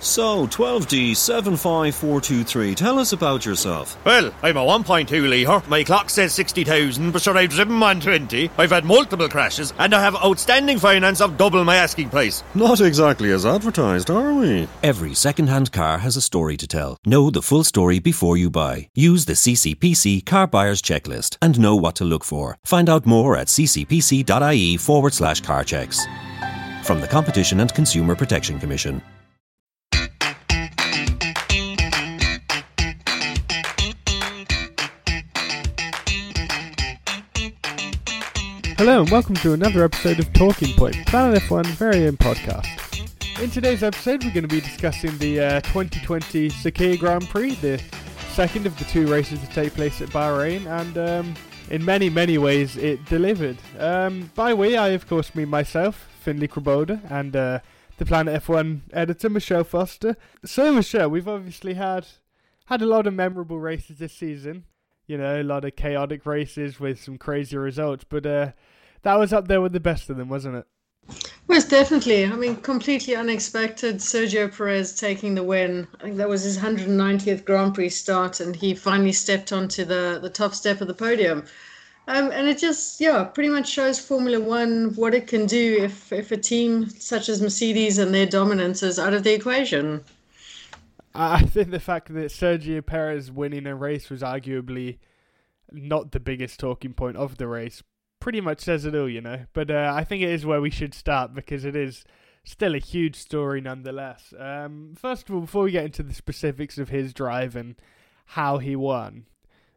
So, 12D 75423, tell us about yourself. Well, I'm a 1.2 litre. My clock says 60,000, but sure, I've driven 120. I've had multiple crashes, and I have outstanding finance of double my asking price. Not exactly as advertised, are we? Every second-hand car has a story to tell. Know the full story before you buy. Use the CCPC Car Buyer's Checklist and know what to look for. Find out more at ccpc.ie forward slash car checks. From the Competition and Consumer Protection Commission. Hello and welcome to another episode of Talking Point, Planet F1 very own podcast. In today's episode, we're going to be discussing the uh, 2020 Sakhir Grand Prix, the second of the two races to take place at Bahrain, and um, in many, many ways, it delivered. Um, by we, I of course mean myself, Finley Crebolder, and uh, the Planet F1 editor, Michelle Foster. So, Michelle, we've obviously had had a lot of memorable races this season you know, a lot of chaotic races with some crazy results. But uh, that was up there with the best of them, wasn't it? Most definitely. I mean, completely unexpected. Sergio Perez taking the win. I think that was his 190th Grand Prix start, and he finally stepped onto the, the top step of the podium. Um, and it just, yeah, pretty much shows Formula One what it can do if, if a team such as Mercedes and their dominance is out of the equation. I think the fact that Sergio Perez winning a race was arguably not the biggest talking point of the race pretty much says it all, you know. But uh, I think it is where we should start because it is still a huge story nonetheless. Um, first of all, before we get into the specifics of his drive and how he won,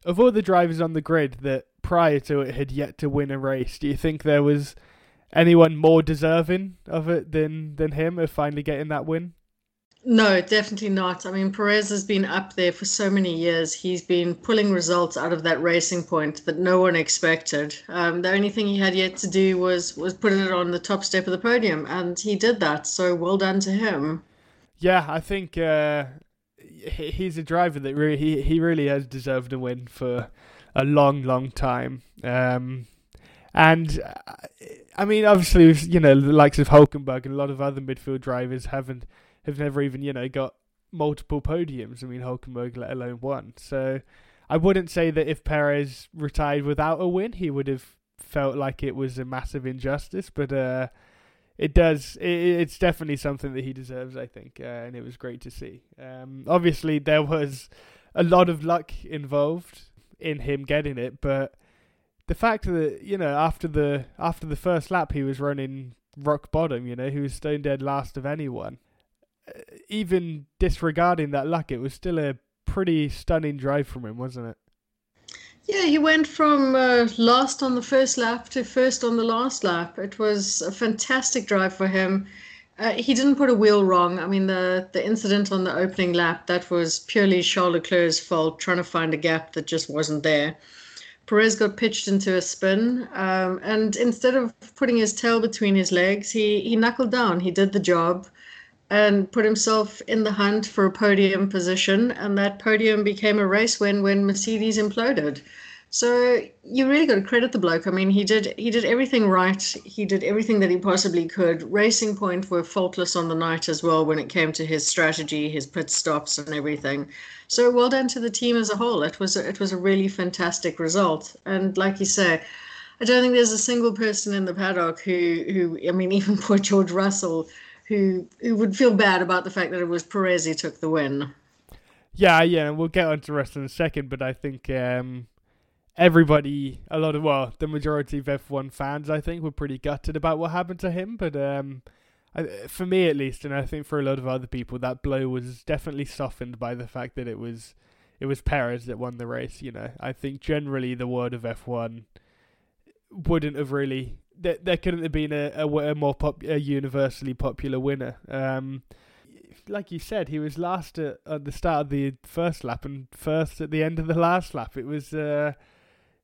of all the drivers on the grid that prior to it had yet to win a race, do you think there was anyone more deserving of it than than him of finally getting that win? No, definitely not. I mean, Perez has been up there for so many years. He's been pulling results out of that racing point that no one expected. Um, the only thing he had yet to do was was put it on the top step of the podium, and he did that. So well done to him. Yeah, I think uh, he's a driver that really he he really has deserved a win for a long, long time. Um, and uh, I mean, obviously, you know, the likes of Hulkenberg and a lot of other midfield drivers haven't have never even you know got multiple podiums. I mean, Hulkenberg, let alone one. So I wouldn't say that if Perez retired without a win, he would have felt like it was a massive injustice. But uh, it does. It, it's definitely something that he deserves, I think, uh, and it was great to see. Um, obviously, there was a lot of luck involved in him getting it, but the fact that you know after the after the first lap he was running rock bottom, you know, he was stone dead last of anyone even disregarding that luck, it was still a pretty stunning drive from him, wasn't it? Yeah, he went from uh, last on the first lap to first on the last lap. It was a fantastic drive for him. Uh, he didn't put a wheel wrong. I mean, the the incident on the opening lap that was purely Charles Leclerc's fault, trying to find a gap that just wasn't there. Perez got pitched into a spin, um, and instead of putting his tail between his legs, he he knuckled down. He did the job and put himself in the hunt for a podium position. And that podium became a race win when Mercedes imploded. So you really got to credit the bloke. I mean, he did he did everything right. He did everything that he possibly could. Racing Point were faultless on the night as well when it came to his strategy, his pit stops, and everything. So well done to the team as a whole. It was a, it was a really fantastic result. And like you say, I don't think there's a single person in the paddock who who I mean, even poor George Russell who who would feel bad about the fact that it was Perez who took the win. Yeah, yeah, we'll get on to rest in a second, but I think um, everybody, a lot of well, the majority of F1 fans, I think, were pretty gutted about what happened to him. But um, I, for me, at least, and I think for a lot of other people, that blow was definitely softened by the fact that it was it was Perez that won the race. You know, I think generally the world of F1 wouldn't have really there, there couldn't have been a, a, a more pop, a universally popular winner. Um, like you said, he was last at, at, the start of the first lap and first at the end of the last lap. It was, uh,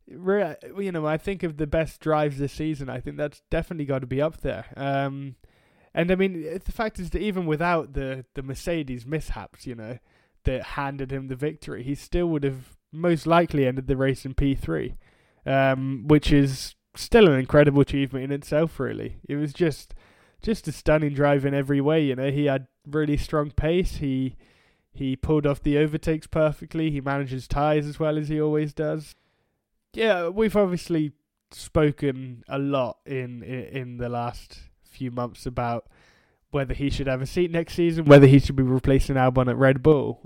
re- you know, I think of the best drives this season. I think that's definitely got to be up there. Um, and I mean, the fact is that even without the the Mercedes mishaps, you know, that handed him the victory, he still would have most likely ended the race in P three, um, which is still an incredible achievement in itself. Really, it was just just a stunning drive in every way. You know, he had really strong pace. He he pulled off the overtakes perfectly. He manages tyres as well as he always does. Yeah, we've obviously spoken a lot in, in in the last few months about whether he should have a seat next season, whether he should be replacing Albon at Red Bull.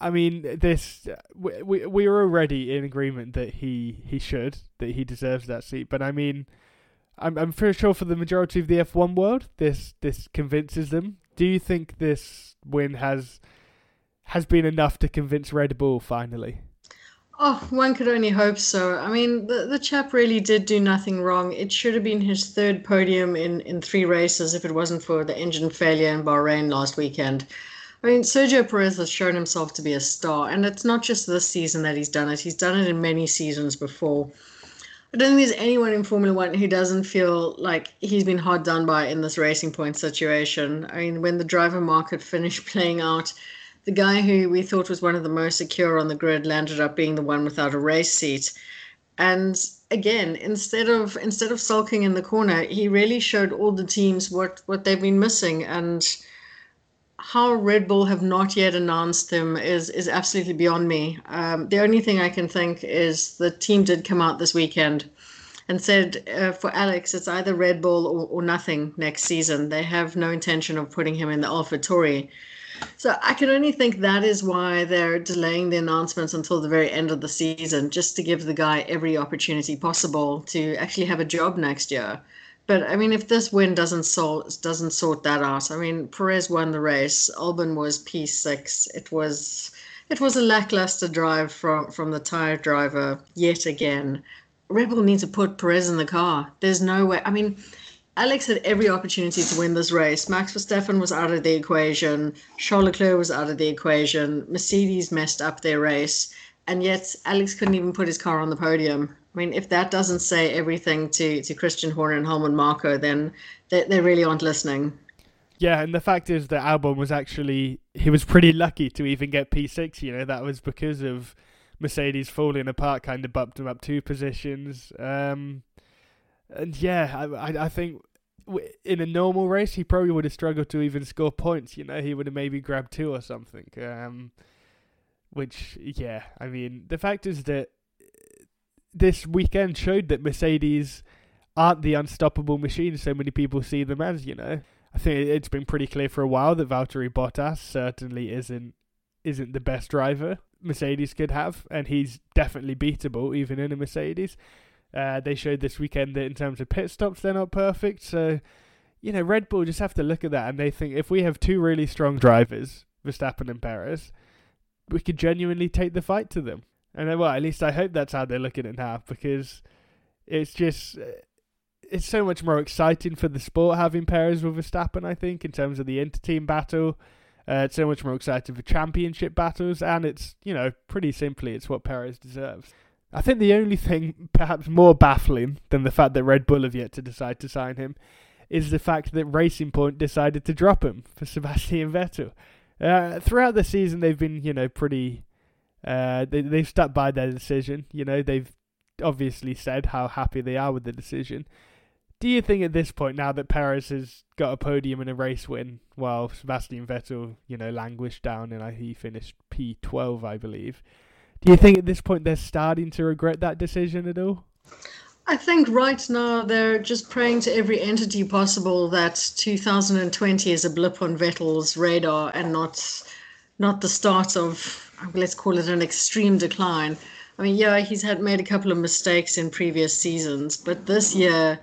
I mean, this we we, we already in agreement that he, he should, that he deserves that seat. But I mean, I'm I'm pretty sure for the majority of the F1 world, this this convinces them. Do you think this win has has been enough to convince Red Bull finally? Oh, one could only hope so. I mean, the, the chap really did do nothing wrong. It should have been his third podium in, in three races if it wasn't for the engine failure in Bahrain last weekend. I mean, Sergio Perez has shown himself to be a star, and it's not just this season that he's done it. He's done it in many seasons before. I don't think there's anyone in Formula One who doesn't feel like he's been hard done by in this racing point situation. I mean, when the driver market finished playing out, the guy who we thought was one of the most secure on the grid landed up being the one without a race seat. And again, instead of instead of sulking in the corner, he really showed all the teams what what they've been missing and how Red Bull have not yet announced him is is absolutely beyond me. Um, the only thing I can think is the team did come out this weekend and said uh, for Alex, it's either Red Bull or, or nothing next season. They have no intention of putting him in the AlphaTauri. So I can only think that is why they're delaying the announcements until the very end of the season, just to give the guy every opportunity possible to actually have a job next year. But I mean, if this win doesn't sort doesn't sort that out, I mean, Perez won the race. Albon was P six. It was it was a lackluster drive from from the tire driver yet again. Red Bull needs to put Perez in the car. There's no way. I mean, Alex had every opportunity to win this race. Max Verstappen was out of the equation. Charles Leclerc was out of the equation. Mercedes messed up their race. And yet, Alex couldn't even put his car on the podium. I mean, if that doesn't say everything to, to Christian Horner and Helmut Marko, then they, they really aren't listening. Yeah, and the fact is that Albon was actually he was pretty lucky to even get P6. You know, that was because of Mercedes falling apart, kind of bumped him up two positions. Um, and yeah, I I think in a normal race, he probably would have struggled to even score points. You know, he would have maybe grabbed two or something. Um, which, yeah, I mean, the fact is that this weekend showed that Mercedes aren't the unstoppable machine so many people see them as. You know, I think it's been pretty clear for a while that Valtteri Bottas certainly isn't isn't the best driver Mercedes could have, and he's definitely beatable even in a Mercedes. Uh, they showed this weekend that in terms of pit stops, they're not perfect. So, you know, Red Bull just have to look at that and they think if we have two really strong drivers, Verstappen and Perez, we could genuinely take the fight to them. And uh, well, at least I hope that's how they're looking at now because it's just uh, it's so much more exciting for the sport having Perez with Verstappen. I think in terms of the inter-team battle. Uh, it's so much more exciting for championship battles, and it's you know pretty simply it's what Perez deserves. I think the only thing perhaps more baffling than the fact that Red Bull have yet to decide to sign him is the fact that Racing Point decided to drop him for Sebastian Vettel. Uh, throughout the season, they've been, you know, pretty. Uh, they they've stuck by their decision. You know, they've obviously said how happy they are with the decision. Do you think at this point, now that Perez has got a podium and a race win, while Sebastian Vettel, you know, languished down and he finished P12, I believe, do you think at this point they're starting to regret that decision at all? I think right now they're just praying to every entity possible that 2020 is a blip on Vettel's radar and not not the start of let's call it an extreme decline. I mean, yeah, he's had made a couple of mistakes in previous seasons, but this year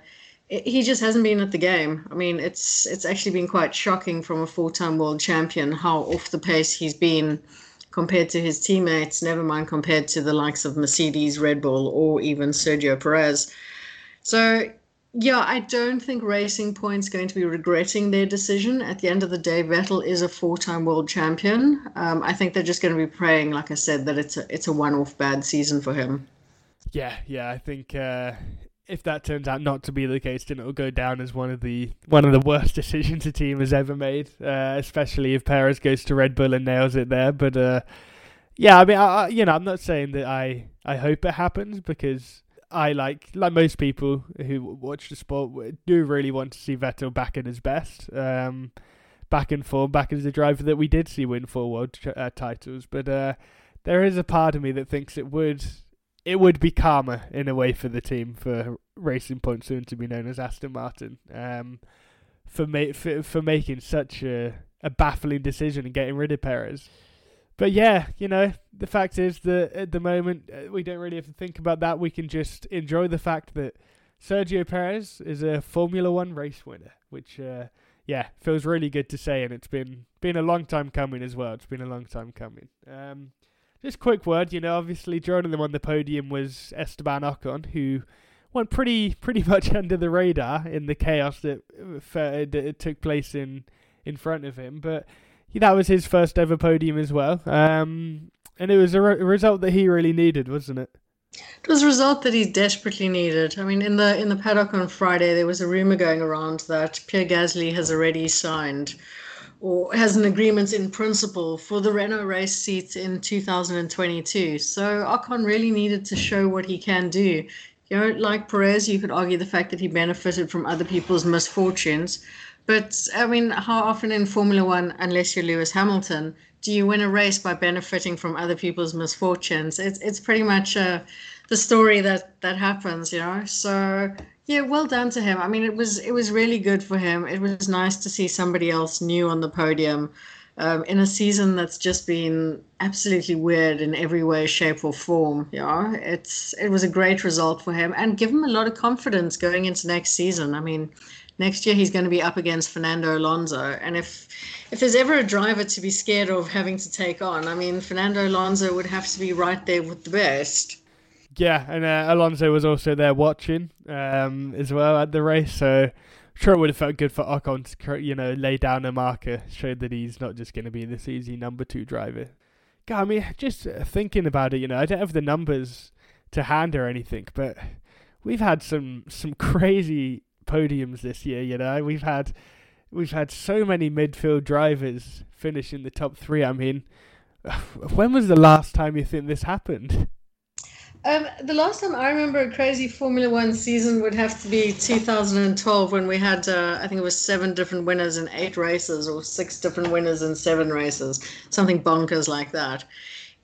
he just hasn't been at the game. I mean, it's it's actually been quite shocking from a four-time world champion how off the pace he's been compared to his teammates, never mind compared to the likes of Mercedes, Red Bull, or even Sergio Perez. So, yeah, I don't think Racing Point's going to be regretting their decision. At the end of the day, Vettel is a four-time world champion. Um, I think they're just going to be praying, like I said, that it's a it's a one-off bad season for him. Yeah, yeah, I think uh, if that turns out not to be the case, then it'll go down as one of the one of the worst decisions a team has ever made. Uh, especially if Perez goes to Red Bull and nails it there. But uh, yeah, I mean, I, you know, I'm not saying that I I hope it happens because I like, like most people who watch the sport, do really want to see Vettel back in his best, um, back in form, back as the driver that we did see win four world uh, titles. But uh, there is a part of me that thinks it would, it would be karma in a way for the team for Racing Point, soon to be known as Aston Martin, um, for, ma- for for making such a a baffling decision and getting rid of Perez. But yeah, you know, the fact is that at the moment uh, we don't really have to think about that. We can just enjoy the fact that Sergio Perez is a Formula One race winner, which uh, yeah feels really good to say, and it's been been a long time coming as well. It's been a long time coming. Um, just quick word, you know, obviously joining them on the podium was Esteban Ocon, who went pretty pretty much under the radar in the chaos that, uh, that took place in in front of him, but that was his first ever podium as well. Um, and it was a, re- result that he really needed, wasn't it? It was a result that he desperately needed. I mean, in the in the paddock on Friday, there was a rumor going around that Pierre Gasly has already signed or has an agreement in principle for the Renault race seat in 2022. So Ocon really needed to show what he can do. You know, like Perez, you could argue the fact that he benefited from other people's misfortunes. But I mean, how often in Formula One, unless you're Lewis Hamilton, do you win a race by benefiting from other people's misfortunes? It's it's pretty much uh, the story that that happens, you know. So yeah, well done to him. I mean, it was it was really good for him. It was nice to see somebody else new on the podium. Um, in a season that's just been absolutely weird in every way, shape, or form. Yeah, it's it was a great result for him and give him a lot of confidence going into next season. I mean, next year he's going to be up against Fernando Alonso. And if if there's ever a driver to be scared of having to take on, I mean, Fernando Alonso would have to be right there with the best. Yeah, and uh, Alonso was also there watching um, as well at the race, so sure it would have felt good for Ocon to you know lay down a marker, show that he's not just going to be this easy number two driver. God, I mean, just uh, thinking about it, you know, I don't have the numbers to hand or anything, but we've had some some crazy podiums this year. You know, we've had we've had so many midfield drivers finish in the top three. I mean, when was the last time you think this happened? Um, the last time I remember a crazy Formula One season would have to be 2012 when we had, uh, I think it was seven different winners in eight races or six different winners in seven races, something bonkers like that.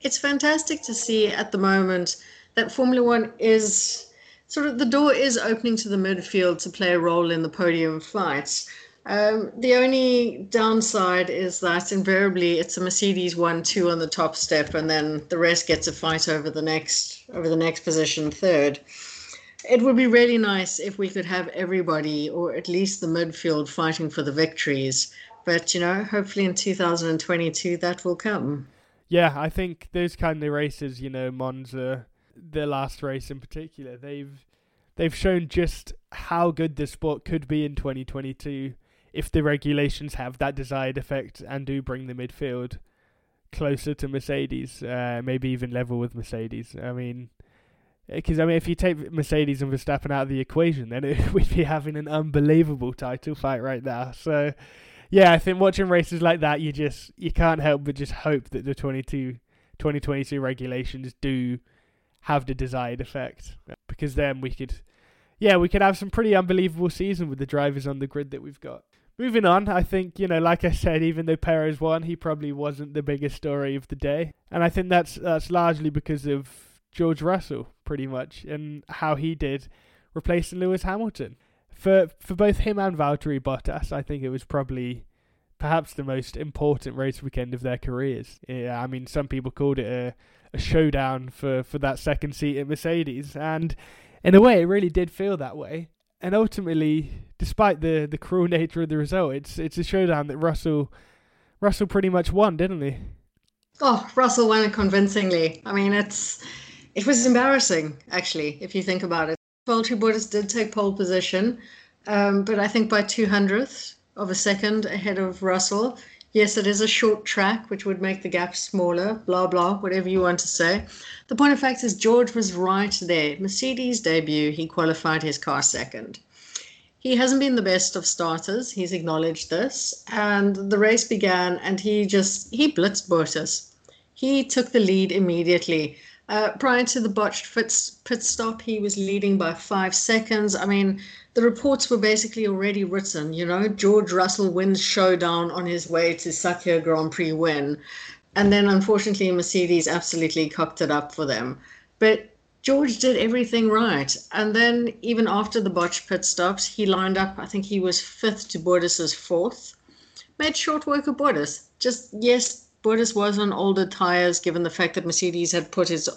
It's fantastic to see at the moment that Formula One is sort of the door is opening to the midfield to play a role in the podium fights. Um, the only downside is that invariably it's a Mercedes one two on the top step, and then the rest gets a fight over the next over the next position third. It would be really nice if we could have everybody, or at least the midfield, fighting for the victories. But you know, hopefully in 2022 that will come. Yeah, I think those kind of races, you know, Monza, the last race in particular, they've they've shown just how good the sport could be in 2022 if the regulations have that desired effect and do bring the midfield closer to Mercedes, uh, maybe even level with Mercedes. I mean, because I mean, if you take Mercedes and Verstappen out of the equation, then it, we'd be having an unbelievable title fight right now. So, yeah, I think watching races like that, you just you can't help but just hope that the 22, 2022 regulations do have the desired effect because then we could yeah we could have some pretty unbelievable season with the drivers on the grid that we've got moving on i think you know like i said even though perez won he probably wasn't the biggest story of the day and i think that's that's largely because of george russell pretty much and how he did replacing lewis hamilton for for both him and valtteri bottas i think it was probably perhaps the most important race weekend of their careers yeah i mean some people called it a a showdown for, for that second seat at Mercedes. And in a way, it really did feel that way. And ultimately, despite the, the cruel nature of the result, it's it's a showdown that Russell Russell pretty much won, didn't he? Oh, Russell won it convincingly. I mean, it's it was embarrassing actually, if you think about it. Valtteri Bottas did take pole position, um, but I think by two hundredths of a second ahead of Russell. Yes, it is a short track, which would make the gap smaller, blah, blah, whatever you want to say. The point of fact is, George was right there. Mercedes debut, he qualified his car second. He hasn't been the best of starters. He's acknowledged this. And the race began, and he just, he blitzed Bottas. He took the lead immediately. Uh, prior to the botched pit, stop, he was leading by five seconds. I mean, the reports were basically already written. You know, George Russell wins showdown on his way to Sakhir Grand Prix win. And then unfortunately, Mercedes absolutely cocked it up for them. But George did everything right. And then even after the botched pit stops, he lined up, I think he was fifth to Bottas's fourth. Made short work of Bottas. Just, yes, Bottas was on older tyres, given the fact that Mercedes had put his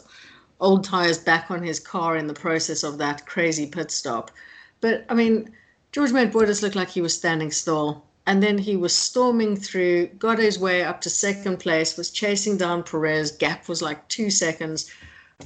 old tyres back on his car in the process of that crazy pit stop. But, I mean, George made Bottas look like he was standing still. And then he was storming through, got his way up to second place, was chasing down Perez. Gap was like two seconds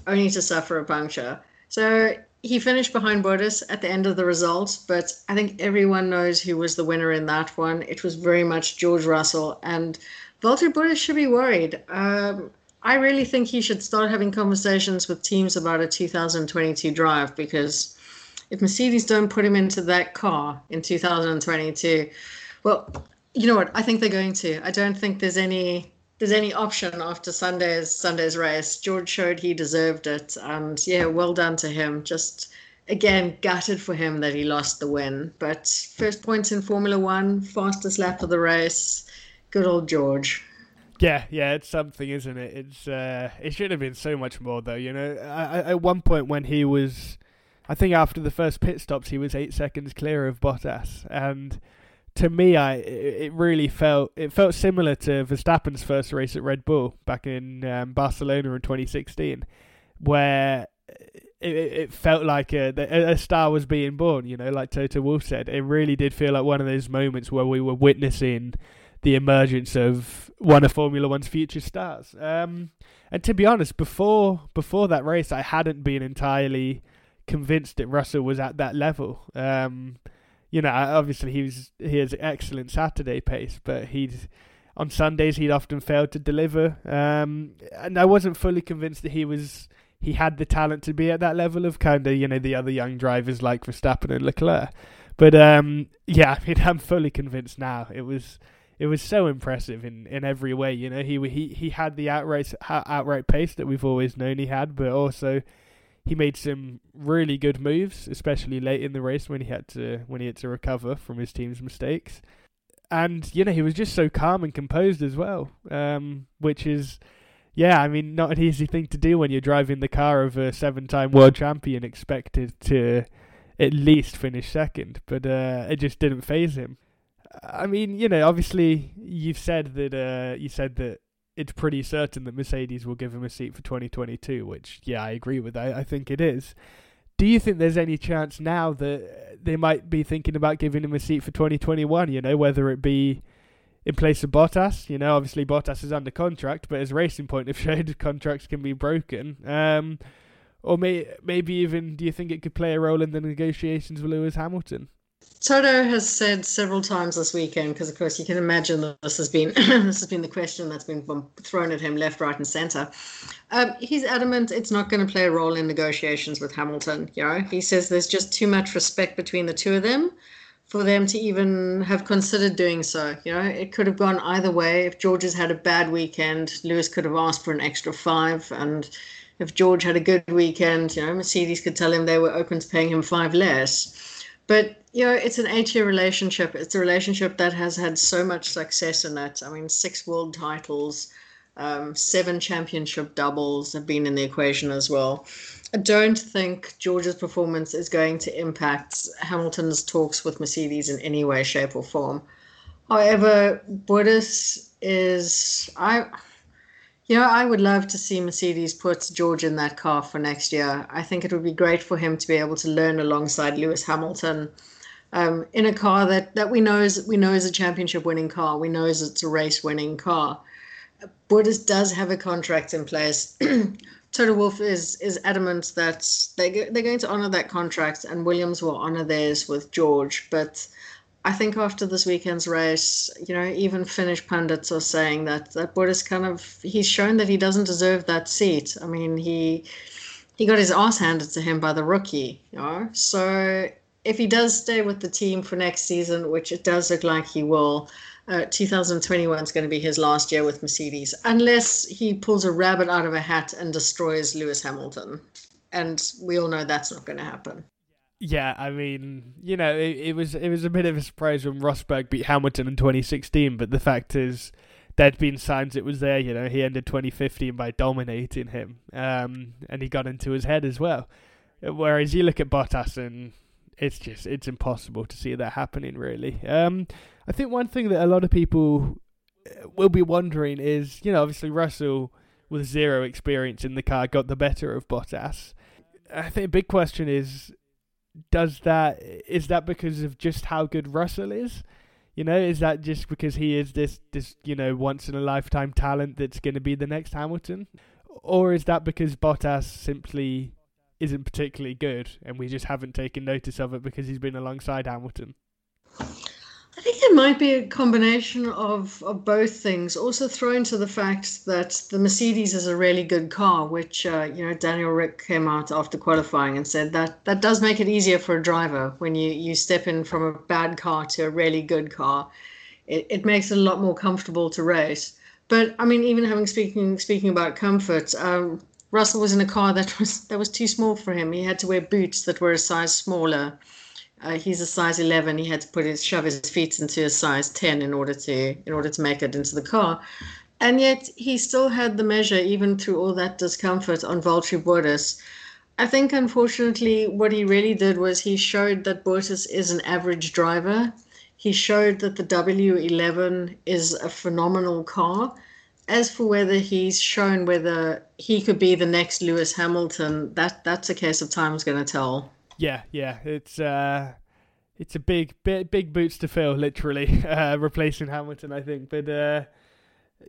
only to suffer a puncture. So he finished behind Bottas at the end of the result, but I think everyone knows who was the winner in that one. It was very much George Russell, and Valtteri Bottas should be worried. Um, I really think he should start having conversations with teams about a 2022 drive because if Mercedes don't put him into that car in 2022, well, you know what? I think they're going to. I don't think there's any there's any option after Sunday's Sunday's race. George showed he deserved it, and yeah, well done to him. Just again, gutted for him that he lost the win, but first points in Formula One, fastest lap of the race. Good old George. Yeah, yeah, it's something, isn't it? It's uh, it should have been so much more, though. You know, I, at one point when he was, I think after the first pit stops, he was eight seconds clear of Bottas, and to me, I it really felt it felt similar to Verstappen's first race at Red Bull back in um, Barcelona in 2016, where it, it felt like a, a star was being born. You know, like Toto Wolff said, it really did feel like one of those moments where we were witnessing the emergence of one of Formula One's future stars. Um, and to be honest, before before that race, I hadn't been entirely convinced that Russell was at that level. Um, you know, obviously he was he has excellent Saturday pace, but he's on Sundays he'd often failed to deliver. Um, and I wasn't fully convinced that he was he had the talent to be at that level of kind of you know the other young drivers like Verstappen and Leclerc. But um, yeah, I mean, I'm fully convinced now. It was it was so impressive in, in every way. You know, he he he had the outright outright pace that we've always known he had, but also he made some really good moves, especially late in the race when he had to when he had to recover from his team's mistakes. And you know he was just so calm and composed as well, um, which is, yeah, I mean, not an easy thing to do when you're driving the car of a seven-time world champion, expected to at least finish second, but uh, it just didn't phase him. I mean, you know, obviously you've said that uh, you said that it's pretty certain that Mercedes will give him a seat for 2022, which, yeah, I agree with. I, I think it is. Do you think there's any chance now that they might be thinking about giving him a seat for 2021? You know, whether it be in place of Bottas. You know, obviously Bottas is under contract, but as Racing Point have showed, contracts can be broken. Um, or may, maybe even, do you think it could play a role in the negotiations with Lewis Hamilton? Toto has said several times this weekend, because of course you can imagine this has been this has been the question that's been thrown at him left, right, and centre. Um, he's adamant it's not going to play a role in negotiations with Hamilton. You know, he says there's just too much respect between the two of them for them to even have considered doing so. You know, it could have gone either way. If George has had a bad weekend, Lewis could have asked for an extra five, and if George had a good weekend, you know, Mercedes could tell him they were open to paying him five less. But you know, it's an eight-year relationship. It's a relationship that has had so much success in it. I mean, six world titles, um, seven championship doubles have been in the equation as well. I don't think George's performance is going to impact Hamilton's talks with Mercedes in any way, shape, or form. However, Bottas is I. You know, I would love to see Mercedes put George in that car for next year. I think it would be great for him to be able to learn alongside Lewis Hamilton um, in a car that, that we know is we know is a championship winning car. We know is it's a race winning car. Bottas does have a contract in place. Toto Wolff is is adamant that they they're going to honor that contract, and Williams will honor theirs with George. But I think after this weekend's race, you know, even Finnish pundits are saying that that Bottas kind of he's shown that he doesn't deserve that seat. I mean, he he got his ass handed to him by the rookie, you know. So if he does stay with the team for next season, which it does look like he will, uh, 2021 is going to be his last year with Mercedes, unless he pulls a rabbit out of a hat and destroys Lewis Hamilton. And we all know that's not going to happen. Yeah, I mean, you know, it, it was it was a bit of a surprise when Rosberg beat Hamilton in 2016, but the fact is, there'd been signs it was there. You know, he ended 2015 by dominating him, um, and he got into his head as well. Whereas you look at Bottas and it's just it's impossible to see that happening really. Um, I think one thing that a lot of people uh, will be wondering is, you know, obviously Russell with zero experience in the car got the better of Bottas. I think a big question is does that is that because of just how good Russell is? You know, is that just because he is this this you know once in a lifetime talent that's going to be the next Hamilton, or is that because Bottas simply isn't particularly good, and we just haven't taken notice of it because he's been alongside Hamilton. It might be a combination of, of both things. Also, thrown to the fact that the Mercedes is a really good car, which uh, you know Daniel Rick came out after qualifying and said that that does make it easier for a driver when you you step in from a bad car to a really good car. It, it makes it a lot more comfortable to race. But I mean, even having speaking speaking about comfort, um, Russell was in a car that was that was too small for him. He had to wear boots that were a size smaller. Uh, he's a size 11. He had to put his shove his feet into a size 10 in order to in order to make it into the car. And yet he still had the measure even through all that discomfort on Valtteri Bottas. I think unfortunately what he really did was he showed that Bottas is an average driver. He showed that the W11 is a phenomenal car as for whether he's shown whether he could be the next Lewis Hamilton, that that's a case of time's going to tell. Yeah, yeah, it's uh, it's a big, big, big boots to fill, literally, uh, replacing Hamilton, I think. But uh,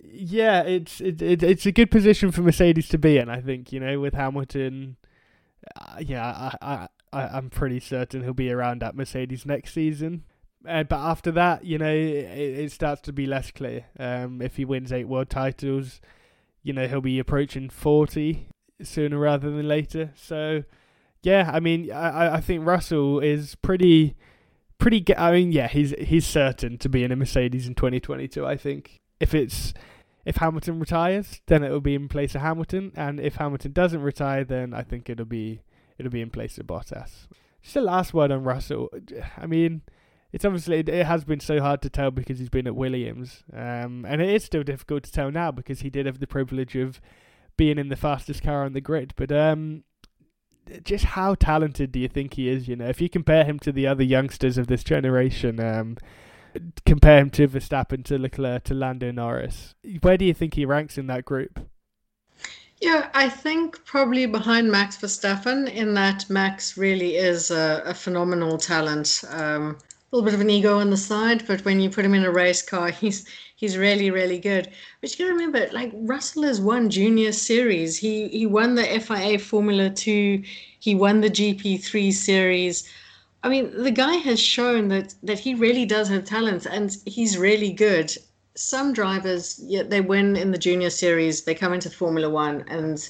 yeah, it's it, it, it's a good position for Mercedes to be in. I think you know with Hamilton. Uh, yeah, I, I, I, I'm pretty certain he'll be around at Mercedes next season. Uh, but after that, you know, it, it starts to be less clear. Um, if he wins eight world titles, you know, he'll be approaching 40 sooner rather than later. So, yeah, I mean, I, I think Russell is pretty, pretty. I mean, yeah, he's he's certain to be in a Mercedes in 2022. I think if it's if Hamilton retires, then it'll be in place of Hamilton, and if Hamilton doesn't retire, then I think it'll be it'll be in place of Bottas. Just a last word on Russell. I mean it's obviously it has been so hard to tell because he's been at Williams, um, and it is still difficult to tell now because he did have the privilege of being in the fastest car on the grid. But um, just how talented do you think he is? You know, if you compare him to the other youngsters of this generation, um, compare him to Verstappen, to Leclerc, to Lando Norris, where do you think he ranks in that group? Yeah, I think probably behind Max Verstappen, in that Max really is a, a phenomenal talent. Um, a little bit of an ego on the side, but when you put him in a race car, he's he's really really good. But you got to remember, like Russell has won junior series. He he won the FIA Formula Two. He won the GP3 series. I mean, the guy has shown that that he really does have talent, and he's really good. Some drivers, yeah, they win in the junior series, they come into Formula One, and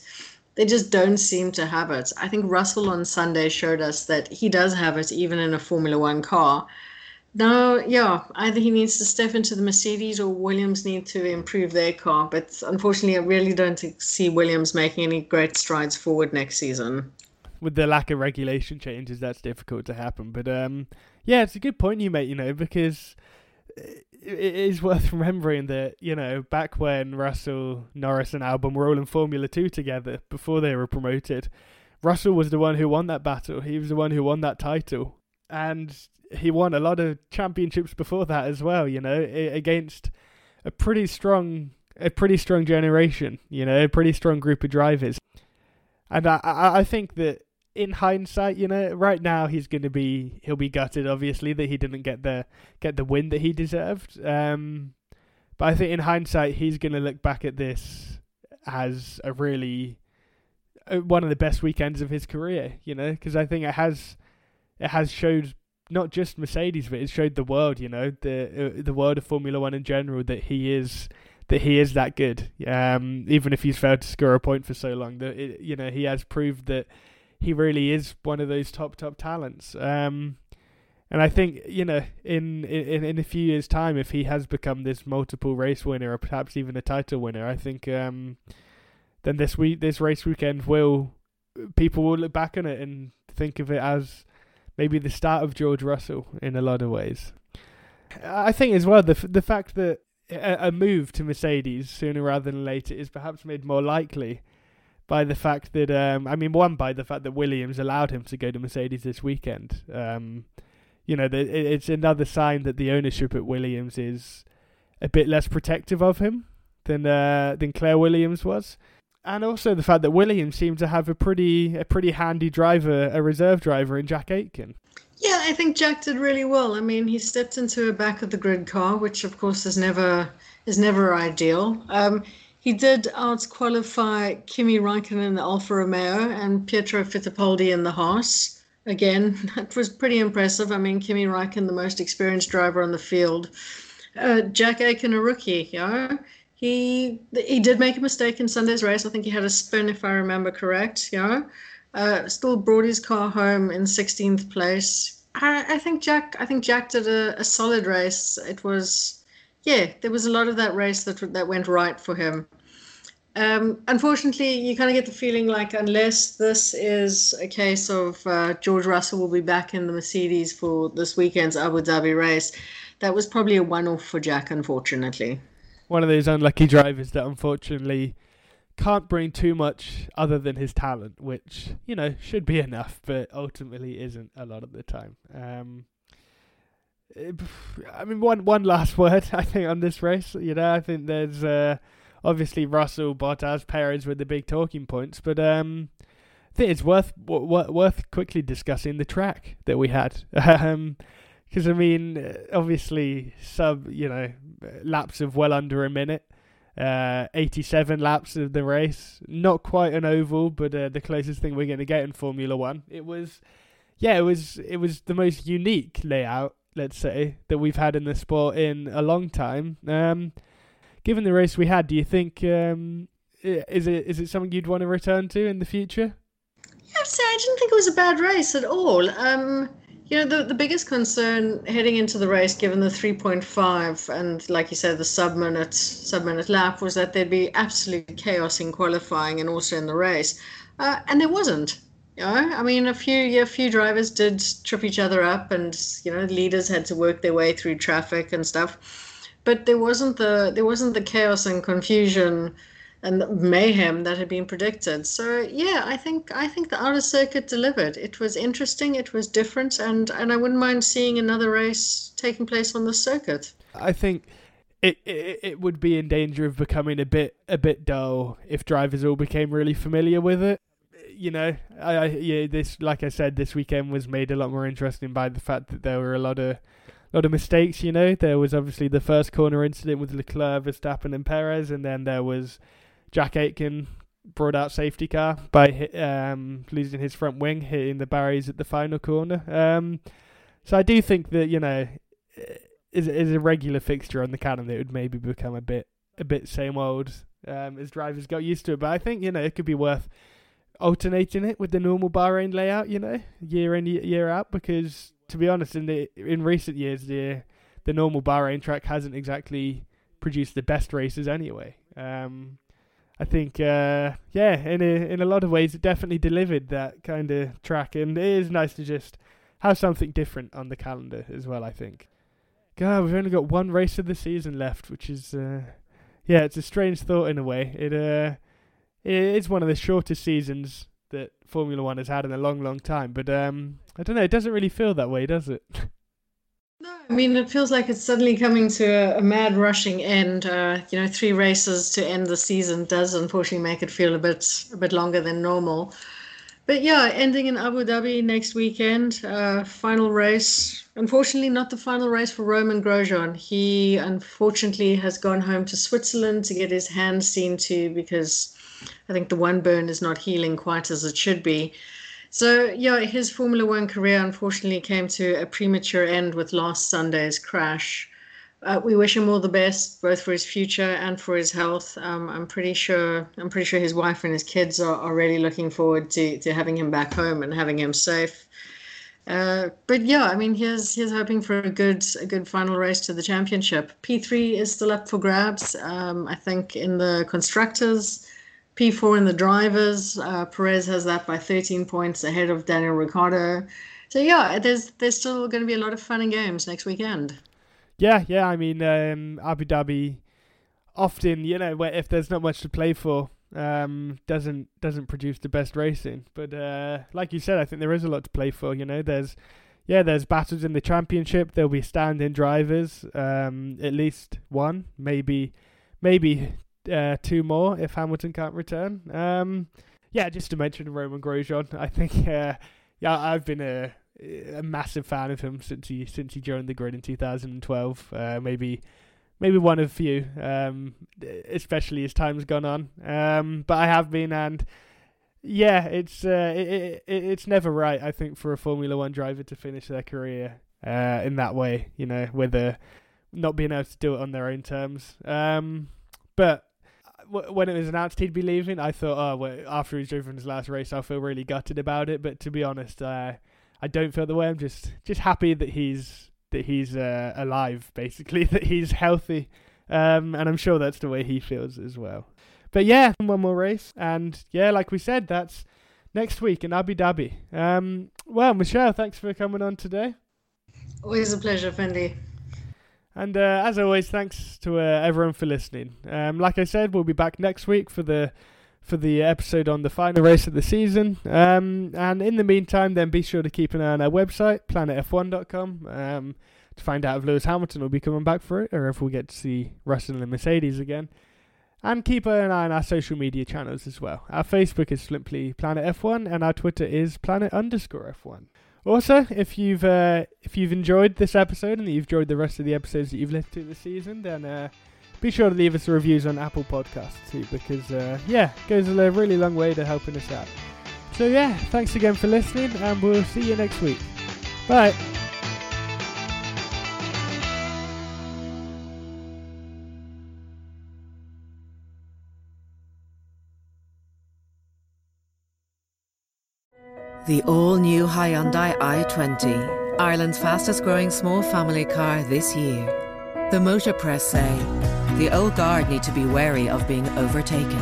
they just don't seem to have it. I think Russell on Sunday showed us that he does have it, even in a Formula One car. No, yeah, either he needs to step into the Mercedes or Williams need to improve their car. But unfortunately, I really don't see Williams making any great strides forward next season. With the lack of regulation changes, that's difficult to happen. But um, yeah, it's a good point you make. You know, because it is worth remembering that you know back when Russell, Norris, and Albon were all in Formula Two together before they were promoted, Russell was the one who won that battle. He was the one who won that title, and he won a lot of championships before that as well. You know, against a pretty strong, a pretty strong generation. You know, a pretty strong group of drivers. And I, I, think that in hindsight, you know, right now he's going to be he'll be gutted, obviously, that he didn't get the get the win that he deserved. Um, but I think in hindsight, he's going to look back at this as a really uh, one of the best weekends of his career. You know, because I think it has it has showed not just Mercedes, but it showed the world, you know, the uh, the world of Formula One in general that he is that he is that good. Um, even if he's failed to score a point for so long, that it, you know he has proved that he really is one of those top top talents. Um, And I think you know, in, in in a few years' time, if he has become this multiple race winner or perhaps even a title winner, I think um, then this week, this race weekend will people will look back on it and think of it as maybe the start of George Russell in a lot of ways. I think as well the the fact that a move to Mercedes sooner rather than later is perhaps made more likely by the fact that um, I mean one by the fact that Williams allowed him to go to Mercedes this weekend. Um, you know, it's another sign that the ownership at Williams is a bit less protective of him than uh, than Claire Williams was and also the fact that Williams seemed to have a pretty a pretty handy driver, a reserve driver in Jack Aitken. Yeah, I think Jack did really well. I mean, he stepped into a back of the grid car, which of course is never is never ideal. Um, he did out qualify Kimi Raikkonen in the Alfa Romeo and Pietro Fittipaldi in the Haas. Again, that was pretty impressive. I mean, Kimi Raikkonen, the most experienced driver on the field. Uh, Jack Aitken, a rookie, you know, he he did make a mistake in Sunday's race. I think he had a spin, if I remember correct. Yeah, uh, still brought his car home in 16th place. I, I think Jack. I think Jack did a, a, solid race. It was, yeah, there was a lot of that race that that went right for him. Um, unfortunately, you kind of get the feeling like unless this is a case of uh, George Russell will be back in the Mercedes for this weekend's Abu Dhabi race, that was probably a one-off for Jack, unfortunately one of those unlucky drivers that unfortunately can't bring too much other than his talent, which you know should be enough, but ultimately isn't a lot of the time. Um, eh, I mean, one one last word I think on this race. You know, I think there's uh, obviously Russell, Bottas, Perez with the big talking points, but um, I think it's worth w- worth quickly discussing the track that we had. Um, because I mean, obviously, sub you know laps of well under a minute, uh, 87 laps of the race. Not quite an oval, but uh, the closest thing we're going to get in Formula One. It was, yeah, it was it was the most unique layout, let's say, that we've had in the sport in a long time. Um, given the race we had, do you think um, is it is it something you'd want to return to in the future? Yeah, I'd say I didn't think it was a bad race at all. Um, you know, the, the biggest concern heading into the race, given the 3.5 and, like you said, the sub minute sub minute lap, was that there'd be absolute chaos in qualifying and also in the race, uh, and there wasn't. You know, I mean, a few yeah, a few drivers did trip each other up, and you know, leaders had to work their way through traffic and stuff. But there wasn't the there wasn't the chaos and confusion and mayhem that had been predicted. So yeah, I think I think the outer circuit delivered. It was interesting, it was different, and and I wouldn't mind seeing another race taking place on the circuit. I think. It, it it would be in danger of becoming a bit a bit dull if drivers all became really familiar with it. You know, I, I yeah this like I said this weekend was made a lot more interesting by the fact that there were a lot of lot of mistakes. You know, there was obviously the first corner incident with Leclerc, Verstappen, and Perez, and then there was Jack Aitken brought out safety car by um, losing his front wing, hitting the barriers at the final corner. Um, so I do think that you know, is is a regular fixture on the calendar. It would maybe become a bit a bit same old um, as drivers got used to it. But I think you know it could be worth alternating it with the normal Bahrain layout. You know, year in year out, because to be honest, in the in recent years, the the normal Bahrain track hasn't exactly produced the best races anyway. Um, I think, uh, yeah, in a, in a lot of ways, it definitely delivered that kind of track, and it is nice to just have something different on the calendar as well. I think. God, we've only got one race of the season left, which is, uh, yeah, it's a strange thought in a way. It, uh, it is one of the shortest seasons that Formula One has had in a long, long time, but um, I don't know, it doesn't really feel that way, does it? No, I mean it feels like it's suddenly coming to a, a mad rushing end. Uh, you know, three races to end the season does unfortunately make it feel a bit a bit longer than normal. But yeah, ending in Abu Dhabi next weekend, uh, final race. Unfortunately, not the final race for Romain Grosjean. He unfortunately has gone home to Switzerland to get his hand seen to because I think the one burn is not healing quite as it should be. So, yeah, his Formula One career unfortunately came to a premature end with last Sunday's crash. Uh, we wish him all the best, both for his future and for his health. Um, I'm pretty sure. I'm pretty sure his wife and his kids are, are really looking forward to, to having him back home and having him safe. Uh, but yeah, I mean, he's he's hoping for a good a good final race to the championship. P three is still up for grabs. Um, I think in the constructors, P four in the drivers. Uh, Perez has that by thirteen points ahead of Daniel Ricciardo. So yeah, there's there's still going to be a lot of fun and games next weekend. Yeah, yeah. I mean, um, Abu Dhabi often, you know, if there's not much to play for, um, doesn't doesn't produce the best racing. But uh, like you said, I think there is a lot to play for. You know, there's yeah, there's battles in the championship. There'll be standing drivers, um, at least one, maybe maybe uh, two more if Hamilton can't return. Um, yeah, just to mention Romain Grosjean, I think uh, yeah, I've been a a massive fan of him since he since he joined the grid in 2012. Uh, maybe maybe one of few, um, especially as time's gone on. Um, but I have been, and yeah, it's uh, it, it, it's never right. I think for a Formula One driver to finish their career uh, in that way, you know, whether not being able to do it on their own terms. Um, but when it was announced he'd be leaving, I thought, oh, well, after he's driven his last race, I'll feel really gutted about it. But to be honest, uh, I don't feel the way. I'm just just happy that he's that he's uh, alive, basically, that he's healthy. Um, and I'm sure that's the way he feels as well. But yeah, one more race. And yeah, like we said, that's next week in Abu Dhabi. Um, well, Michelle, thanks for coming on today. Always a pleasure, Finley. And uh, as always, thanks to uh, everyone for listening. Um, like I said, we'll be back next week for the for the episode on the final race of the season. Um, and in the meantime, then be sure to keep an eye on our website, planetf1.com, um, to find out if Lewis Hamilton will be coming back for it or if we'll get to see Russell and Mercedes again. And keep an eye on our social media channels as well. Our Facebook is simply Planet F1 and our Twitter is Planet underscore F1. Also, if you've uh, if you've enjoyed this episode and you've enjoyed the rest of the episodes that you've listened to this season, then uh, be sure to leave us reviews on Apple Podcasts too, because uh, yeah, goes a really long way to helping us out. So yeah, thanks again for listening, and we'll see you next week. Bye. The all-new Hyundai i20, Ireland's fastest growing small family car this year. The Motor Press say the old guard need to be wary of being overtaken.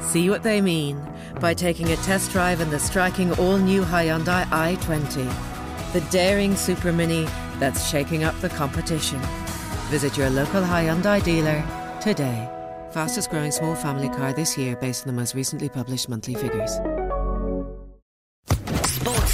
See what they mean by taking a test drive in the striking all-new Hyundai i20, the daring super mini that's shaking up the competition. Visit your local Hyundai dealer today. Fastest growing small family car this year based on the most recently published monthly figures.